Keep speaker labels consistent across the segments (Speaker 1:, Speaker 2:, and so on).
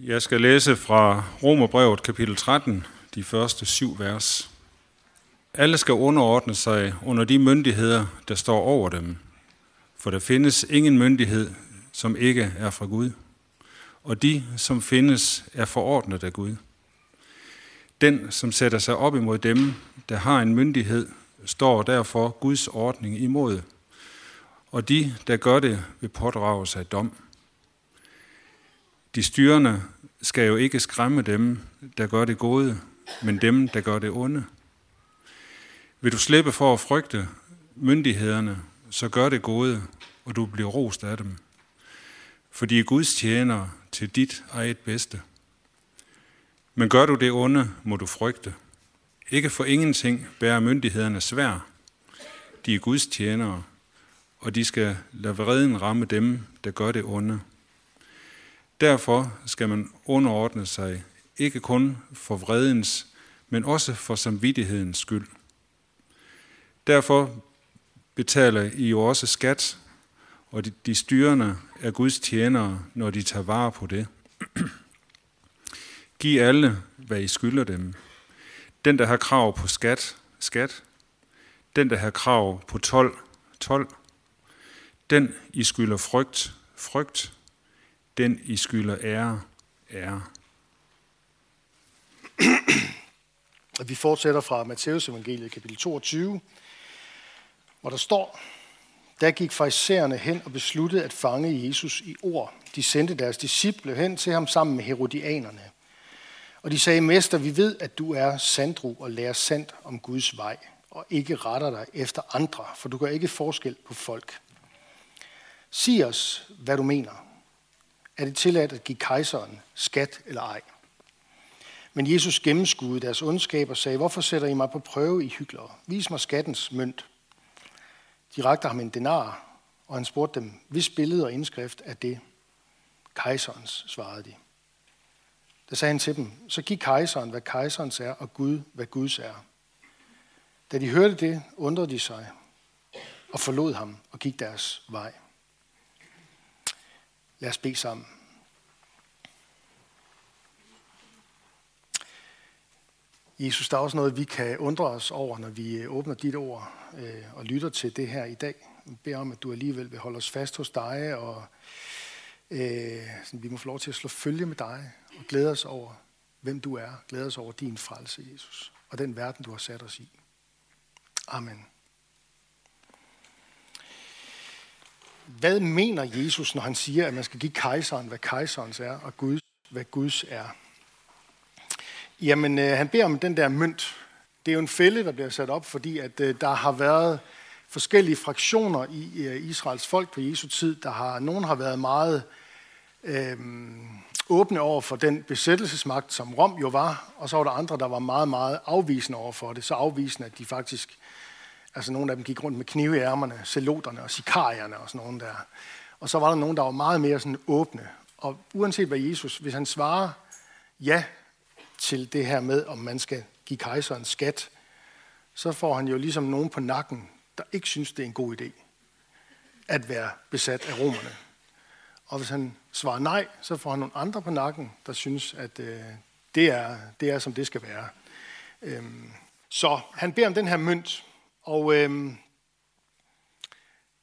Speaker 1: Jeg skal læse fra Romerbrevet kapitel 13, de første syv vers. Alle skal underordne sig under de myndigheder, der står over dem, for der findes ingen myndighed, som ikke er fra Gud, og de, som findes, er forordnet af Gud. Den, som sætter sig op imod dem, der har en myndighed, står derfor Guds ordning imod, og de, der gør det, vil pådrage sig dom. De styrende skal jo ikke skræmme dem, der gør det gode, men dem, der gør det onde. Vil du slippe for at frygte myndighederne, så gør det gode, og du bliver rost af dem. For de er Guds tjenere til dit eget bedste. Men gør du det onde, må du frygte. Ikke for ingenting bærer myndighederne svær. De er Guds tjenere, og de skal lade vreden ramme dem, der gør det onde. Derfor skal man underordne sig, ikke kun for vredens, men også for samvittighedens skyld. Derfor betaler I jo også skat, og de, de styrende er Guds tjenere, når de tager vare på det. Giv alle, hvad I skylder dem. Den, der har krav på skat, skat. Den, der har krav på tolv, tolv. Den, I skylder frygt, frygt. Den, I skylder ære, ære.
Speaker 2: Vi fortsætter fra Matteus evangeliet kapitel 22, hvor der står, der gik farisæerne hen og besluttede at fange Jesus i ord. De sendte deres disciple hen til ham sammen med herodianerne. Og de sagde, Mester, vi ved, at du er sandru og lærer sandt om Guds vej, og ikke retter dig efter andre, for du gør ikke forskel på folk. Sig os, hvad du mener. Er det tilladt at give kejseren skat eller ej? Men Jesus gennemskuede deres ondskab og sagde, hvorfor sætter I mig på prøve i hyklere? Vis mig skattens mønt. De rakte ham en denar, og han spurgte dem, hvis billede og indskrift er det? Kejserens, svarede de. Da sagde han til dem, så giv kejseren, hvad kejserens er, og Gud, hvad Guds er. Da de hørte det, undrede de sig og forlod ham og gik deres vej. Lad os bede sammen. Jesus, der er også noget, vi kan undre os over, når vi øh, åbner dit ord øh, og lytter til det her i dag. Vi beder om, at du alligevel vil holde os fast hos dig, og øh, vi må få lov til at slå følge med dig og glæde os over, hvem du er. Glæde os over din frelse, Jesus, og den verden, du har sat os i. Amen. Hvad mener Jesus, når han siger, at man skal give kejseren, hvad kejserens er, og Guds, hvad Guds er? Jamen, øh, han beder om den der mønt. Det er jo en fælde, der bliver sat op, fordi at øh, der har været forskellige fraktioner i øh, Israels folk på Jesu tid. Der har, nogen har været meget øh, åbne over for den besættelsesmagt, som Rom jo var, og så var der andre, der var meget, meget afvisende over for det. Så afvisende, at de faktisk, altså nogle af dem gik rundt med knive i ærmerne, celoterne og sikarierne og sådan nogen der. Og så var der nogen, der var meget mere sådan åbne. Og uanset hvad Jesus, hvis han svarer ja til det her med, om man skal give kejseren skat, så får han jo ligesom nogen på nakken, der ikke synes, det er en god idé at være besat af romerne. Og hvis han svarer nej, så får han nogle andre på nakken, der synes, at øh, det, er, det er, som det skal være. Øhm, så han beder om den her mønt, og øhm,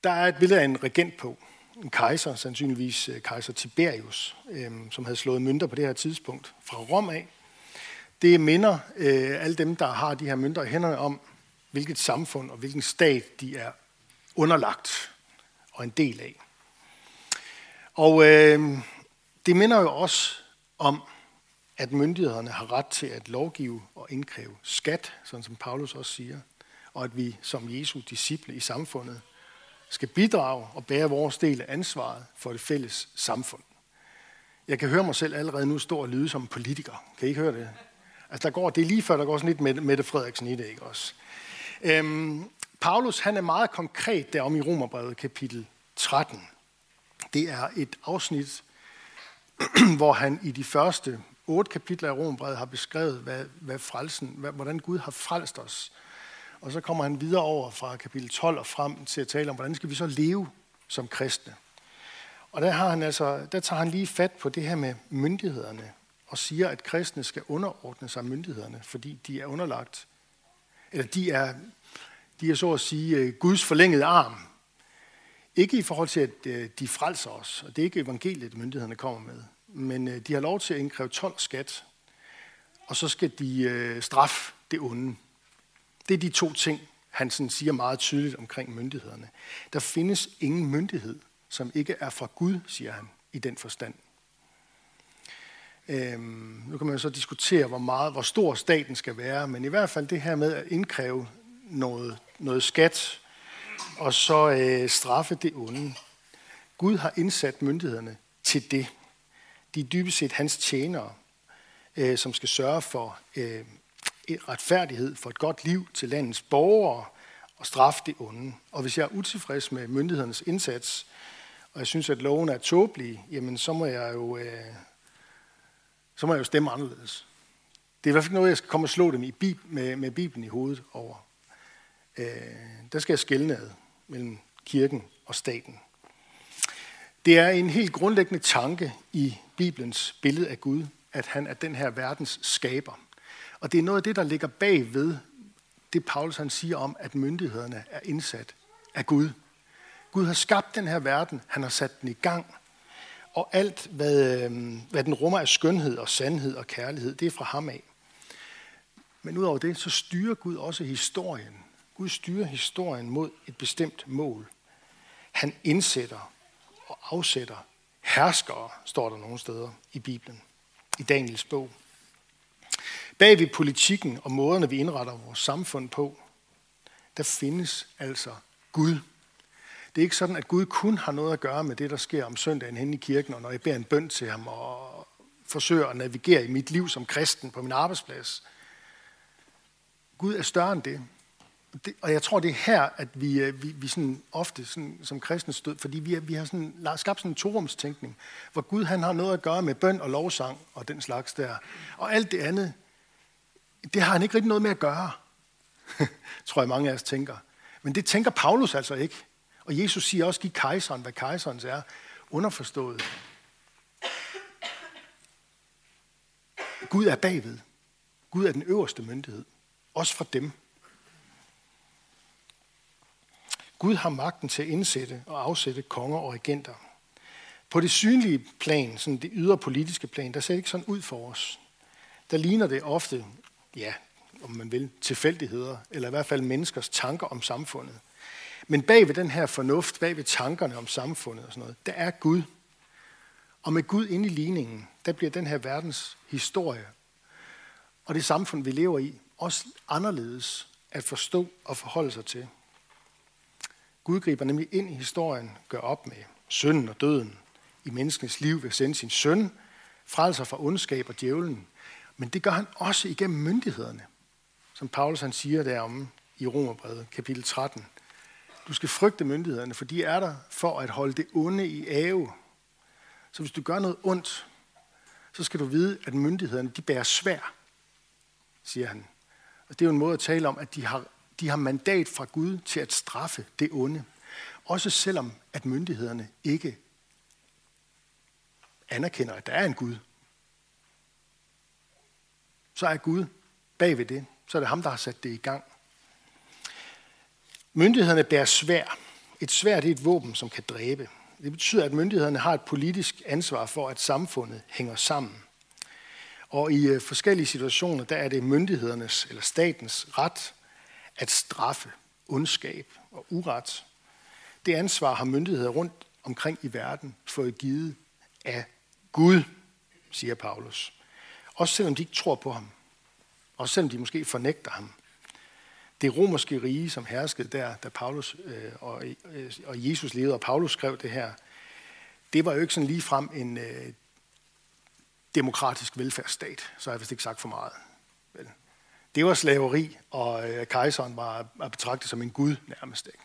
Speaker 2: der er et billede af en regent på. En kejser, sandsynligvis øh, kejser Tiberius, øhm, som havde slået mønter på det her tidspunkt fra Rom af. Det minder øh, alle dem, der har de her mønter i hænderne om, hvilket samfund og hvilken stat de er underlagt og en del af. Og øh, det minder jo også om, at myndighederne har ret til at lovgive og indkræve skat, sådan som Paulus også siger, og at vi som Jesu disciple i samfundet skal bidrage og bære vores del af ansvaret for det fælles samfund. Jeg kan høre mig selv allerede nu stå og lyde som politiker. Kan I ikke høre det? Altså, der går, det er lige før, der går sådan lidt med Mette Frederiksen i det, ikke også? Øhm, Paulus, han er meget konkret derom i Romerbrevet kapitel 13. Det er et afsnit, hvor han i de første otte kapitler af Romerbrevet har beskrevet, hvad, hvad frelsen, hvad, hvordan Gud har frelst os. Og så kommer han videre over fra kapitel 12 og frem til at tale om, hvordan skal vi så leve som kristne. Og der, har han altså, der tager han lige fat på det her med myndighederne, og siger, at kristne skal underordne sig myndighederne, fordi de er underlagt, eller de er, de er så at sige øh, Guds forlængede arm. Ikke i forhold til, at øh, de frelser os, og det er ikke evangeliet, myndighederne kommer med, men øh, de har lov til at indkræve 12 skat, og så skal de straffe det onde. Det er de to ting, han sådan siger meget tydeligt omkring myndighederne. Der findes ingen myndighed, som ikke er fra Gud, siger han, i den forstand. Øhm, nu kan man så diskutere, hvor, meget, hvor stor staten skal være, men i hvert fald det her med at indkræve noget, noget skat, og så øh, straffe det onde. Gud har indsat myndighederne til det. De er dybest set hans tjenere, øh, som skal sørge for øh, retfærdighed, for et godt liv til landets borgere og straffe det onde. Og hvis jeg er utilfreds med myndighedernes indsats, og jeg synes, at loven er tåbelig, jamen så må jeg jo, øh, så må jeg jo stemme anderledes. Det er i hvert fald noget, jeg skal komme og slå dem i bib, med, med Bibelen i hovedet over. Øh, der skal jeg skælne ad mellem kirken og staten. Det er en helt grundlæggende tanke i Bibelens billede af Gud, at han er den her verdens skaber. Og det er noget af det, der ligger bag ved det, Paulus han siger om, at myndighederne er indsat af Gud. Gud har skabt den her verden, han har sat den i gang, og alt, hvad, øhm, hvad den rummer af skønhed og sandhed og kærlighed, det er fra ham af. Men udover det, så styrer Gud også historien. Gud styrer historien mod et bestemt mål. Han indsætter og afsætter herskere, står der nogle steder i Bibelen, i Daniels bog. Bag ved politikken og måderne, vi indretter vores samfund på, der findes altså Gud. Det er ikke sådan, at Gud kun har noget at gøre med det, der sker om søndagen hen i kirken, og når jeg beder en bøn til ham og forsøger at navigere i mit liv som kristen på min arbejdsplads. Gud er større end det. Og jeg tror, det er her, at vi, øh, vi, vi sådan ofte sådan, som kristne stød, fordi vi, vi har sådan, skabt sådan en torumstænkning, hvor Gud han har noget at gøre med bøn og lovsang og den slags der. Og alt det andet, det har han ikke rigtig noget med at gøre, tror jeg mange af os tænker. Men det tænker Paulus altså ikke. Og Jesus siger også, giv kejseren, hvad kejserens er, underforstået. Gud er bagved. Gud er den øverste myndighed. Også for dem. Gud har magten til at indsætte og afsætte konger og regenter. På det synlige plan, sådan det ydre politiske plan, der ser det ikke sådan ud for os. Der ligner det ofte, ja, om man vil, tilfældigheder, eller i hvert fald menneskers tanker om samfundet. Men bag ved den her fornuft, bag ved tankerne om samfundet og sådan noget, der er Gud. Og med Gud inde i ligningen, der bliver den her verdens historie og det samfund, vi lever i, også anderledes at forstå og forholde sig til. Gud griber nemlig ind i historien, gør op med synden og døden i menneskenes liv ved at sende sin søn, frelser fra ondskab og djævlen. Men det gør han også igennem myndighederne, som Paulus han siger derom i Romerbrevet, kapitel 13. Du skal frygte myndighederne, for de er der for at holde det onde i ave. Så hvis du gør noget ondt, så skal du vide, at myndighederne de bærer svær, siger han. Og det er jo en måde at tale om, at de har, de har mandat fra Gud til at straffe det onde. Også selvom, at myndighederne ikke anerkender, at der er en Gud. Så er Gud bag ved det. Så er det ham, der har sat det i gang. Myndighederne bærer svær. Et svær er et våben, som kan dræbe. Det betyder, at myndighederne har et politisk ansvar for, at samfundet hænger sammen. Og i øh, forskellige situationer, der er det myndighedernes eller statens ret at straffe ondskab og uret. Det ansvar har myndigheder rundt omkring i verden fået givet af Gud, siger Paulus. Også selvom de ikke tror på ham. Også selvom de måske fornægter ham det romerske rige, som herskede der, da Paulus øh, og, øh, og Jesus levede, og Paulus skrev det her, det var jo ikke sådan lige frem en øh, demokratisk velfærdsstat, så har jeg vist ikke sagt for meget. Vel? Det var slaveri, og øh, kejseren var at betragte som en gud nærmest. Ikke?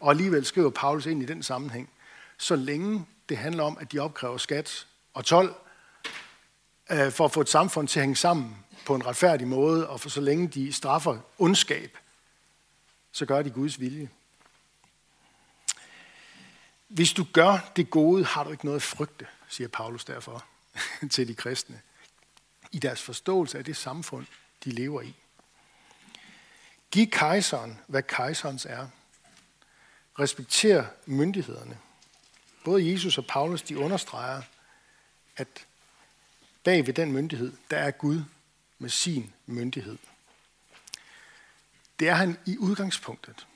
Speaker 2: Og alligevel skriver Paulus ind i den sammenhæng, så længe det handler om, at de opkræver skat og tolv, øh, for at få et samfund til at hænge sammen på en retfærdig måde, og for så længe de straffer ondskab, så gør de Guds vilje. Hvis du gør det gode, har du ikke noget at frygte, siger Paulus derfor til de kristne. I deres forståelse af det samfund, de lever i. Giv kejseren, hvad kejserens er. Respekter myndighederne. Både Jesus og Paulus, de understreger, at bag ved den myndighed, der er Gud med sin myndighed. Det er han i udgangspunktet.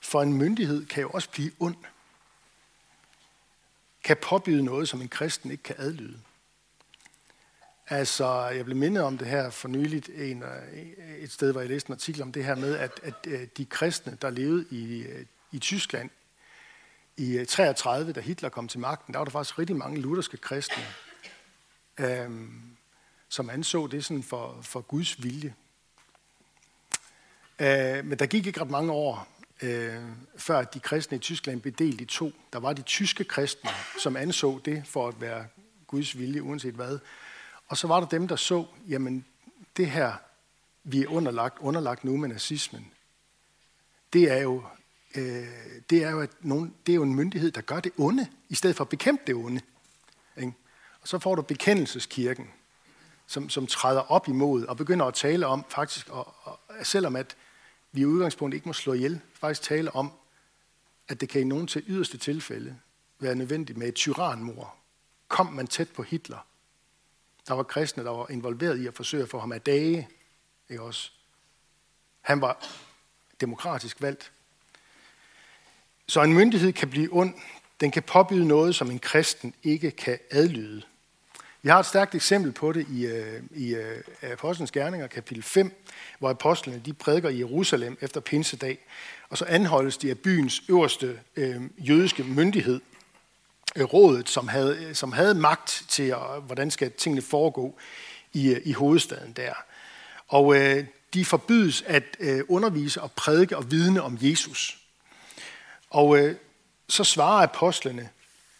Speaker 2: For en myndighed kan jo også blive ond. Kan påbyde noget, som en kristen ikke kan adlyde. Altså, jeg blev mindet om det her for nyligt en, øh, et sted, hvor jeg læste en artikel om det her med, at, at øh, de kristne, der levede i, øh, i Tyskland i 33, da Hitler kom til magten, der var der faktisk rigtig mange lutherske kristne, øhm, som anså det sådan for, for Guds vilje. Øh, men der gik ikke ret mange år, øh, før de kristne i Tyskland blev delt i to. Der var de tyske kristne, som anså det for at være Guds vilje, uanset hvad. Og så var der dem, der så, jamen det her, vi er underlagt, underlagt nu med nazismen, det er jo, øh, det er jo, at nogen, det er jo en myndighed, der gør det onde, i stedet for at bekæmpe det onde. Ikke? Og så får du bekendelseskirken, som, som træder op imod og begynder at tale om faktisk, og, og, selvom at vi i udgangspunktet ikke må slå ihjel, faktisk tale om, at det kan i nogen til yderste tilfælde være nødvendigt med et tyranmor. Kom man tæt på Hitler, der var kristne, der var involveret i at forsøge at få ham af dage. Ikke også? Han var demokratisk valgt. Så en myndighed kan blive ond. Den kan påbyde noget, som en kristen ikke kan adlyde. Vi har et stærkt eksempel på det i, øh, i øh, Apostlenes Gerninger, kapitel 5, hvor apostlene de prædiker i Jerusalem efter pinsedag, og så anholdes de af byens øverste øh, jødiske myndighed, Øh, rådet, som havde, øh, som havde magt til, at, hvordan skal tingene foregå i, i hovedstaden der. Og øh, de forbydes at øh, undervise og prædike og vidne om Jesus. Og øh, så svarer apostlene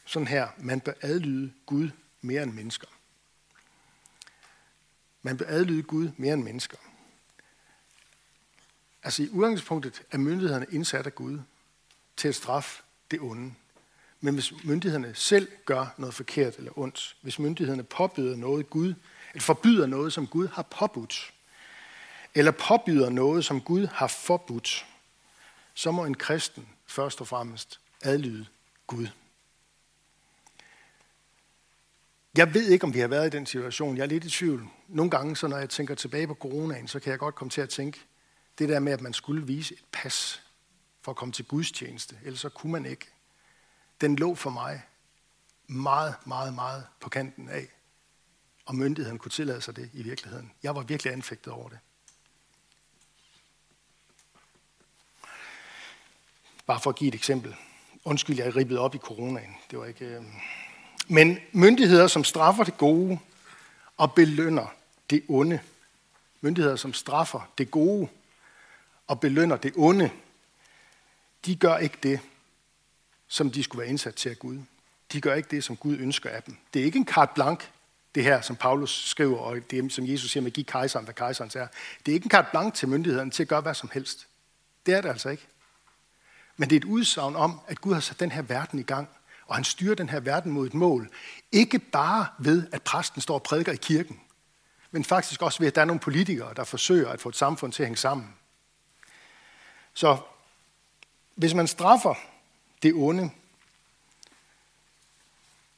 Speaker 2: sådan her, man bør adlyde Gud mere end mennesker. Man bør adlyde Gud mere end mennesker. Altså i udgangspunktet er myndighederne indsat af Gud til at straffe det onde. Men hvis myndighederne selv gør noget forkert eller ondt, hvis myndighederne påbyder noget Gud, eller forbyder noget, som Gud har påbudt, eller påbyder noget, som Gud har forbudt, så må en kristen først og fremmest adlyde Gud. Jeg ved ikke, om vi har været i den situation. Jeg er lidt i tvivl. Nogle gange, så når jeg tænker tilbage på coronaen, så kan jeg godt komme til at tænke, det der med, at man skulle vise et pas for at komme til Guds tjeneste, ellers så kunne man ikke den lå for mig meget, meget, meget på kanten af, og myndigheden kunne tillade sig det i virkeligheden. Jeg var virkelig anfægtet over det. Bare for at give et eksempel. Undskyld, jeg er ribbet op i coronaen. Det var ikke... Øh... Men myndigheder, som straffer det gode og belønner det onde. Myndigheder, som straffer det gode og belønner det onde. De gør ikke det, som de skulle være indsat til af Gud. De gør ikke det, som Gud ønsker af dem. Det er ikke en carte blanche, det her, som Paulus skriver, og det, som Jesus siger med at give kejseren, hvad kejseren er. Det er ikke en carte blanche til myndighederne til at gøre hvad som helst. Det er det altså ikke. Men det er et udsagn om, at Gud har sat den her verden i gang, og han styrer den her verden mod et mål. Ikke bare ved, at præsten står og prædiker i kirken, men faktisk også ved, at der er nogle politikere, der forsøger at få et samfund til at hænge sammen. Så hvis man straffer det onde,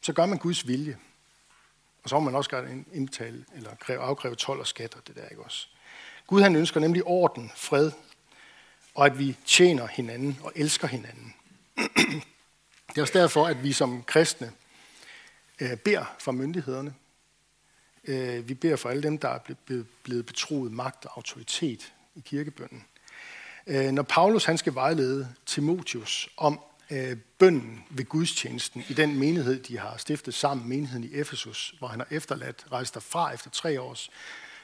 Speaker 2: så gør man Guds vilje. Og så må man også gøre indtale, eller kræve, afkræve tolv og skatter, det der, ikke også? Gud han ønsker nemlig orden, fred, og at vi tjener hinanden og elsker hinanden. Det er også derfor, at vi som kristne øh, beder for myndighederne. Øh, vi beder for alle dem, der er blevet betroet magt og autoritet i kirkebønden. Øh, når Paulus han skal vejlede Timotius om øh, bønden ved gudstjenesten i den menighed, de har stiftet sammen, menigheden i Efesus, hvor han har efterladt, rejst derfra efter tre års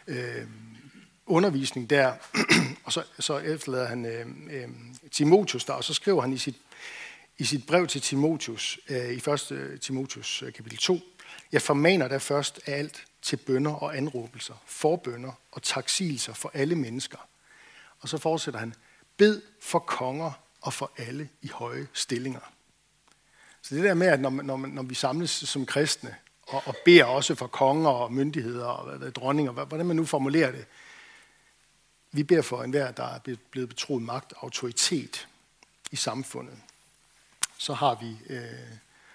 Speaker 2: øh, undervisning der, og så, så efterlader han øh, øh, Timotius der, og så skriver han i sit, i sit brev til Timotius, øh, i 1. Øh, Timotius øh, kapitel 2, jeg formaner der først af alt til bønder og anråbelser, forbønder og taksigelser for alle mennesker. Og så fortsætter han, bed for konger og for alle i høje stillinger. Så det der med, at når, når, når vi samles som kristne, og, og beder også for konger og myndigheder og dronninger, hvordan man nu formulerer det, vi beder for enhver, der er blevet betroet magt og autoritet i samfundet. Så har vi, øh,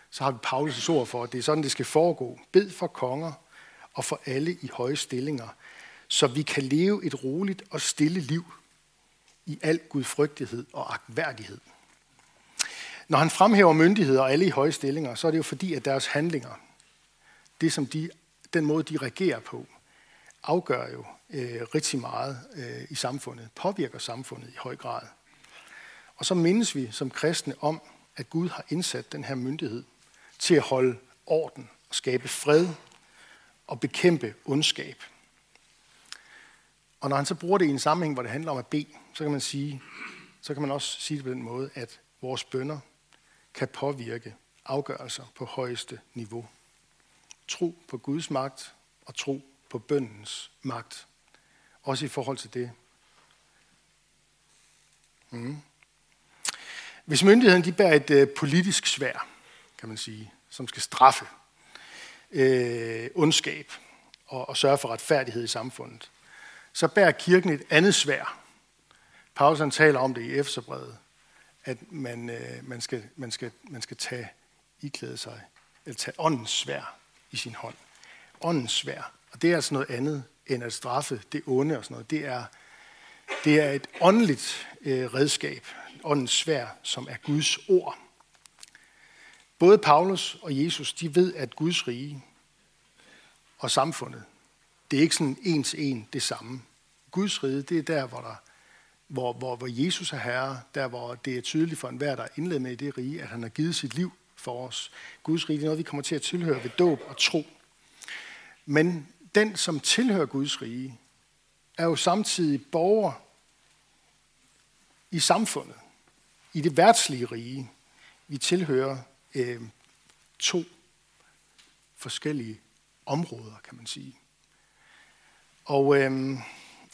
Speaker 2: så har vi Paulus' ord for, at det er sådan, det skal foregå. Bed for konger og for alle i høje stillinger, så vi kan leve et roligt og stille liv i al gudfrygtighed og agtværdighed. Når han fremhæver myndigheder og alle i høje stillinger, så er det jo fordi, at deres handlinger, det som de, den måde, de regerer på, afgør jo øh, rigtig meget øh, i samfundet, påvirker samfundet i høj grad. Og så mindes vi som kristne om, at Gud har indsat den her myndighed til at holde orden og skabe fred og bekæmpe ondskab. Og når han så bruger det i en sammenhæng, hvor det handler om at bede, så kan man sige, så kan man også sige det på den måde, at vores bønder kan påvirke afgørelser på højeste niveau. Tro på Guds magt og tro på bøndens magt. Også i forhold til det. Mm. Hvis myndigheden de bærer et øh, politisk svær, kan man sige, som skal straffe øh, ondskab og, og sørge for retfærdighed i samfundet, så bærer kirken et andet svær. Paulus han taler om det i Efterbrevet, at man, øh, man, skal, man, skal, man skal tage iklæde sig, eller tage åndens svær i sin hånd. Åndens svær. Og det er altså noget andet end at straffe det onde og sådan noget. Det er, det er et åndeligt øh, redskab, åndens svær, som er Guds ord. Både Paulus og Jesus, de ved, at Guds rige og samfundet, det er ikke sådan en til en det samme. Guds rige, det er der, hvor, der, hvor, hvor, hvor Jesus er herre, der hvor det er tydeligt for enhver, der er indledt med i det rige, at han har givet sit liv for os. Guds rige det er noget, vi kommer til at tilhøre ved dåb og tro. Men den, som tilhører Guds rige, er jo samtidig borger i samfundet, i det værtslige rige. Vi tilhører øh, to forskellige områder, kan man sige. Og øh,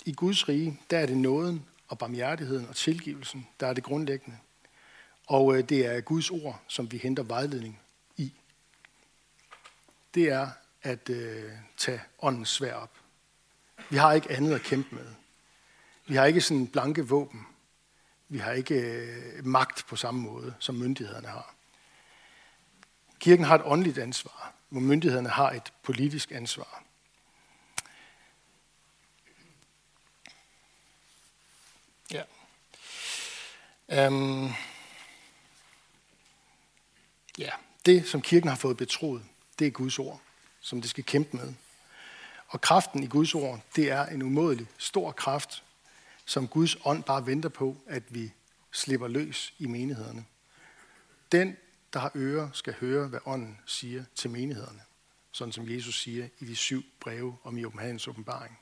Speaker 2: i Guds rige, der er det nåden og barmhjertigheden og tilgivelsen, der er det grundlæggende. Og øh, det er Guds ord, som vi henter vejledning i. Det er at øh, tage åndens svær op. Vi har ikke andet at kæmpe med. Vi har ikke sådan blanke våben. Vi har ikke øh, magt på samme måde, som myndighederne har. Kirken har et åndeligt ansvar, hvor myndighederne har et politisk ansvar. Ja. Um, ja, det som kirken har fået betroet, det er Guds ord som det skal kæmpe med. Og kraften i Guds ord, det er en umådelig stor kraft, som Guds ånd bare venter på, at vi slipper løs i menighederne. Den, der har ører, skal høre, hvad ånden siger til menighederne. Sådan som Jesus siger i de syv breve om Johannes åbenbaring.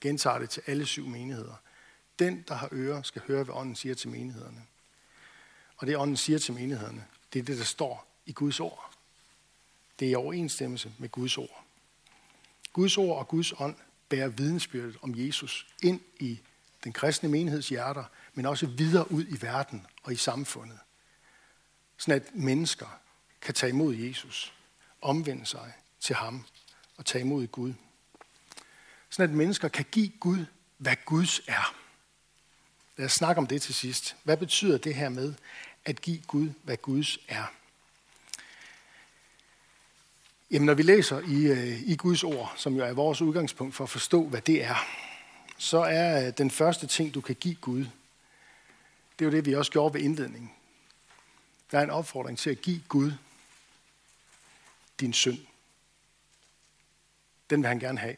Speaker 2: Gentager det til alle syv menigheder. Den, der har ører, skal høre, hvad ånden siger til menighederne. Og det, ånden siger til menighederne, det er det, der står i Guds ord. Det er i overensstemmelse med Guds ord. Guds ord og Guds ånd bærer vidensbyrdet om Jesus ind i den kristne menigheds hjerter, men også videre ud i verden og i samfundet. Sådan at mennesker kan tage imod Jesus, omvende sig til ham og tage imod Gud. Sådan at mennesker kan give Gud, hvad Guds er. Lad os snakke om det til sidst. Hvad betyder det her med at give Gud, hvad Guds er? Jamen, når vi læser i, øh, i Guds ord, som jo er vores udgangspunkt for at forstå, hvad det er, så er øh, den første ting, du kan give Gud, det er jo det, vi også gjorde ved indledningen. Der er en opfordring til at give Gud din synd. Den vil han gerne have.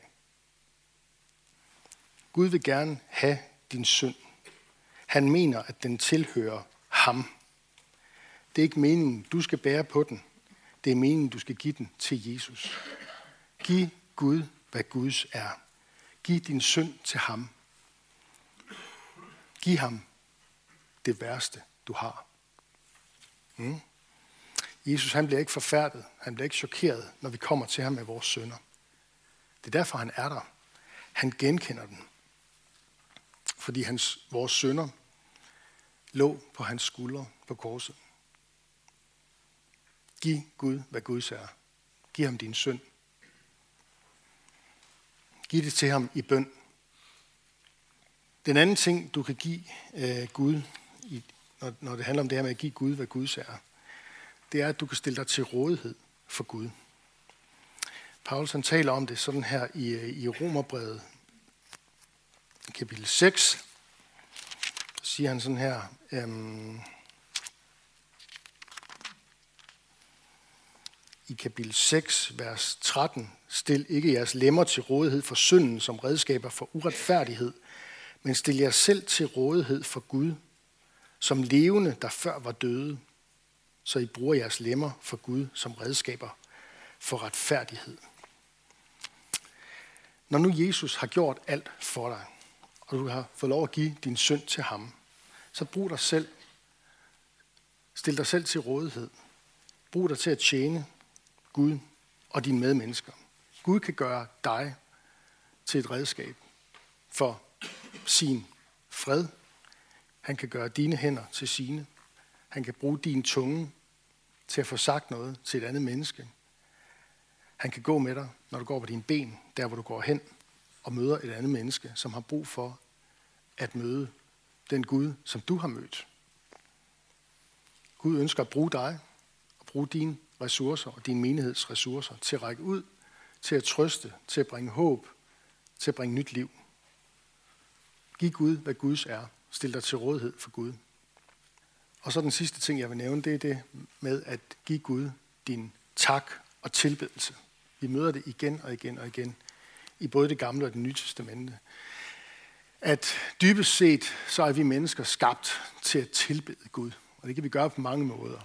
Speaker 2: Gud vil gerne have din synd. Han mener, at den tilhører ham. Det er ikke meningen, du skal bære på den. Det er meningen, du skal give den til Jesus. Giv Gud, hvad Guds er. Giv din synd til ham. Giv ham det værste, du har. Mm. Jesus han bliver ikke forfærdet, han bliver ikke chokeret, når vi kommer til ham med vores sønder. Det er derfor, han er der. Han genkender den. Fordi hans, vores sønder lå på hans skuldre på korset. Giv Gud, hvad Guds er. Giv ham din synd. Giv det til ham i bøn. Den anden ting, du kan give øh, Gud, i, når, når det handler om det her med at give Gud, hvad Guds er, det er, at du kan stille dig til rådighed for Gud. Paulus han taler om det sådan her i, øh, i Romerbrevet, kapitel 6. Så siger han sådan her, øhm, i kapitel 6, vers 13, Stil ikke jeres lemmer til rådighed for synden som redskaber for uretfærdighed, men stil jer selv til rådighed for Gud, som levende, der før var døde, så I bruger jeres lemmer for Gud som redskaber for retfærdighed. Når nu Jesus har gjort alt for dig, og du har fået lov at give din synd til ham, så brug dig selv. Stil dig selv til rådighed. Brug dig til at tjene Gud og dine medmennesker. Gud kan gøre dig til et redskab for sin fred. Han kan gøre dine hænder til sine. Han kan bruge din tunge til at få sagt noget til et andet menneske. Han kan gå med dig, når du går på dine ben, der hvor du går hen og møder et andet menneske, som har brug for at møde den Gud, som du har mødt. Gud ønsker at bruge dig og bruge dine ressourcer og din menigheds ressourcer til at række ud, til at trøste, til at bringe håb, til at bringe nyt liv. Giv Gud, hvad Guds er. Stil dig til rådighed for Gud. Og så den sidste ting, jeg vil nævne, det er det med at give Gud din tak og tilbedelse. Vi møder det igen og igen og igen i både det gamle og det nye testamente. At dybest set, så er vi mennesker skabt til at tilbede Gud. Og det kan vi gøre på mange måder.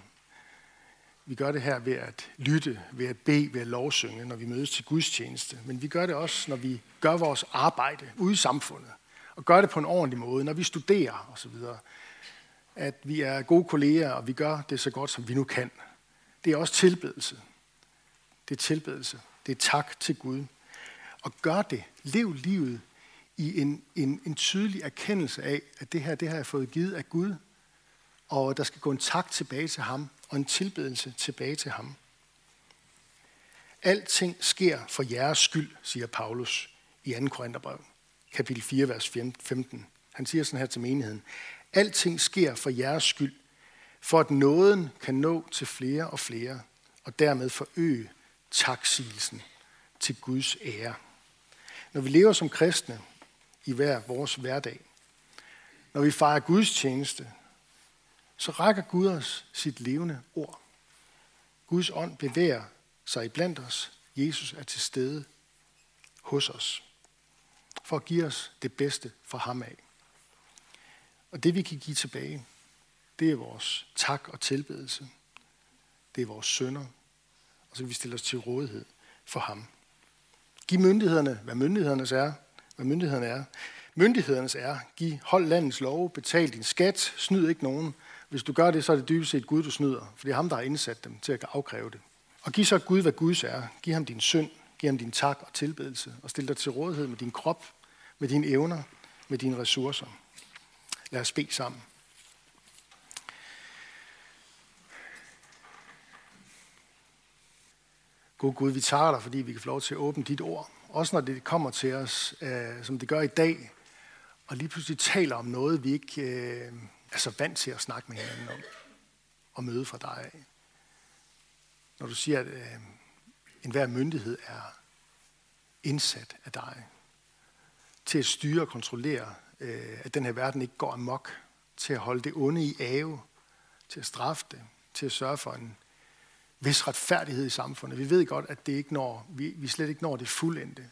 Speaker 2: Vi gør det her ved at lytte, ved at bede, ved at lovsynge, når vi mødes til gudstjeneste. Men vi gør det også, når vi gør vores arbejde ude i samfundet. Og gør det på en ordentlig måde, når vi studerer osv. At vi er gode kolleger, og vi gør det så godt, som vi nu kan. Det er også tilbedelse. Det er tilbedelse. Det er tak til Gud. Og gør det. Lev livet i en, en, en tydelig erkendelse af, at det her, det har jeg fået givet af Gud, og der skal gå en tak tilbage til ham, og en tilbedelse tilbage til ham. Alting sker for jeres skyld, siger Paulus i 2. Korintherbrev, kapitel 4, vers 15. Han siger sådan her til menigheden. Alting sker for jeres skyld, for at nåden kan nå til flere og flere, og dermed forøge taksigelsen til Guds ære. Når vi lever som kristne i hver vores hverdag, når vi fejrer Guds tjeneste, så rækker Gud os sit levende ord. Guds ånd bevæger sig iblandt os. Jesus er til stede hos os for at give os det bedste fra ham af. Og det vi kan give tilbage, det er vores tak og tilbedelse. Det er vores sønder. Og så kan vi stille os til rådighed for ham. Giv myndighederne, hvad myndighedernes er. Hvad myndighederne er. Myndighedernes er, giv, hold landets lov, betal din skat, snyd ikke nogen, hvis du gør det, så er det dybest set Gud, du snyder, for det er ham, der har indsat dem til at afkræve det. Og giv så Gud, hvad Guds er. Giv ham din synd, giv ham din tak og tilbedelse, og stil dig til rådighed med din krop, med dine evner, med dine ressourcer. Lad os bede sammen. God Gud, vi takker dig, fordi vi kan få lov til at åbne dit ord. Også når det kommer til os, øh, som det gør i dag, og lige pludselig taler om noget, vi ikke øh, er så vant til at snakke med hinanden om og møde fra dig af. Når du siger, at øh, enhver myndighed er indsat af dig til at styre og kontrollere, øh, at den her verden ikke går amok, til at holde det onde i ave, til at straffe det, til at sørge for en vis retfærdighed i samfundet. Vi ved godt, at det ikke når, vi, vi slet ikke når det fuldendte,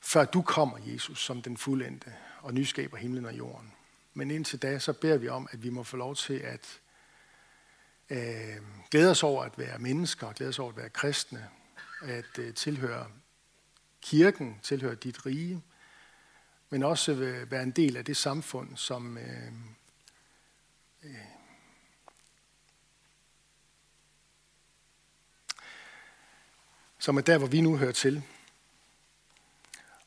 Speaker 2: før du kommer, Jesus, som den fuldendte og nyskaber himlen og jorden. Men indtil da, så beder vi om, at vi må få lov til at øh, glæde os over at være mennesker, glæde os over at være kristne, at øh, tilhøre kirken, tilhøre dit rige, men også være en del af det samfund, som øh, øh, som er der, hvor vi nu hører til,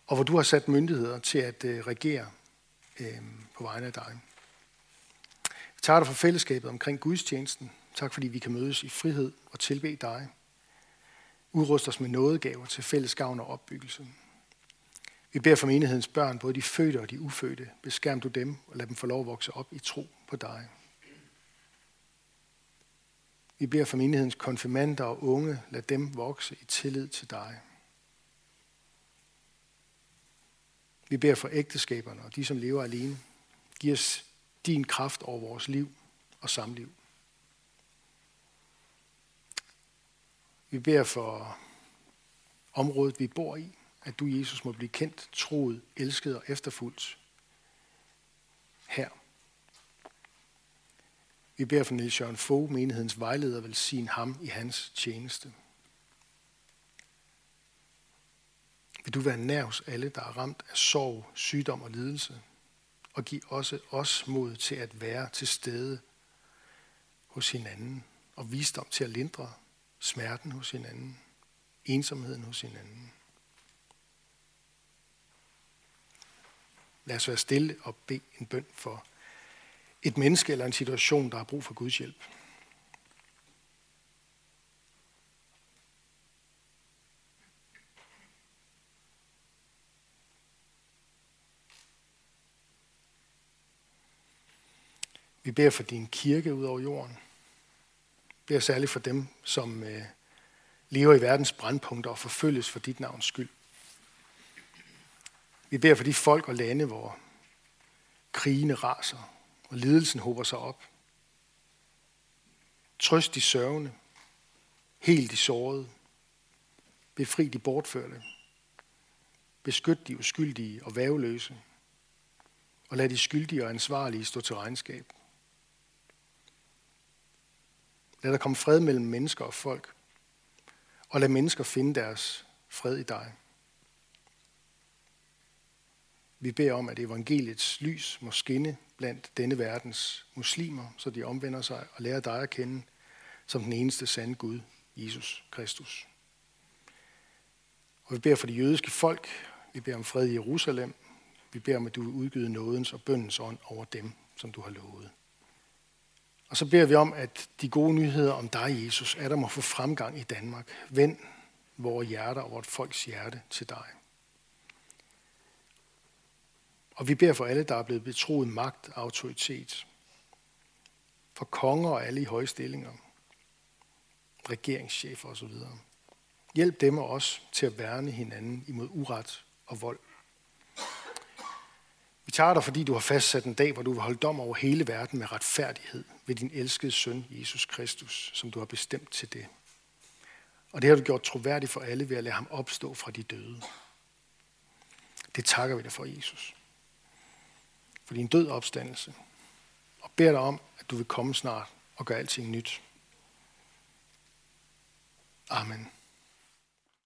Speaker 2: og hvor du har sat myndigheder til at øh, regere øh, på vegne af dig. Vi tager dig for fællesskabet omkring gudstjenesten. Tak fordi vi kan mødes i frihed og tilbe dig. Udrust os med nådegaver til fælles gavn og opbyggelse. Vi beder for menighedens børn, både de fødte og de ufødte. Beskærm du dem og lad dem få lov at vokse op i tro på dig. Vi beder for menighedens konfirmander og unge. Lad dem vokse i tillid til dig. Vi beder for ægteskaberne og de, som lever alene. Giv os din kraft over vores liv og samliv. Vi beder for området, vi bor i, at du, Jesus, må blive kendt, troet, elsket og efterfulgt her. Vi beder for Niels Jørgen Fogh, menighedens vejleder, vil sige ham i hans tjeneste. Vil du være nær hos alle, der er ramt af sorg, sygdom og lidelse, og giv også os mod til at være til stede hos hinanden, og visdom til at lindre smerten hos hinanden, ensomheden hos hinanden. Lad os være stille og bede en bøn for et menneske eller en situation, der har brug for Guds hjælp. Vi beder for din kirke ud over jorden. Vi beder særligt for dem, som øh, lever i verdens brandpunkter og forfølges for dit navns skyld. Vi beder for de folk og lande, hvor krigene raser og lidelsen håber sig op. Trøst de sørgende, helt de sårede, befri de bortførte, beskyt de uskyldige og væveløse, og lad de skyldige og ansvarlige stå til regnskab. Lad der komme fred mellem mennesker og folk, og lad mennesker finde deres fred i dig. Vi beder om, at evangeliets lys må skinne blandt denne verdens muslimer, så de omvender sig og lærer dig at kende som den eneste sande Gud, Jesus Kristus. Og vi beder for de jødiske folk, vi beder om fred i Jerusalem, vi beder om, at du vil udgyde nådens og bøndens ånd over dem, som du har lovet. Og så beder vi om, at de gode nyheder om dig, Jesus, er der må få fremgang i Danmark. Vend vores hjerter og vort folks hjerte til dig. Og vi beder for alle, der er blevet betroet magt og autoritet. For konger og alle i høje stillinger. Regeringschefer osv. Hjælp dem og os til at værne hinanden imod uret og vold. Vi tager dig, fordi du har fastsat en dag, hvor du vil holde dom over hele verden med retfærdighed ved din elskede søn, Jesus Kristus, som du har bestemt til det. Og det har du gjort troværdigt for alle ved at lade ham opstå fra de døde. Det takker vi dig for, Jesus for din død opstandelse, og beder dig om, at du vil komme snart og gøre alting nyt. Amen.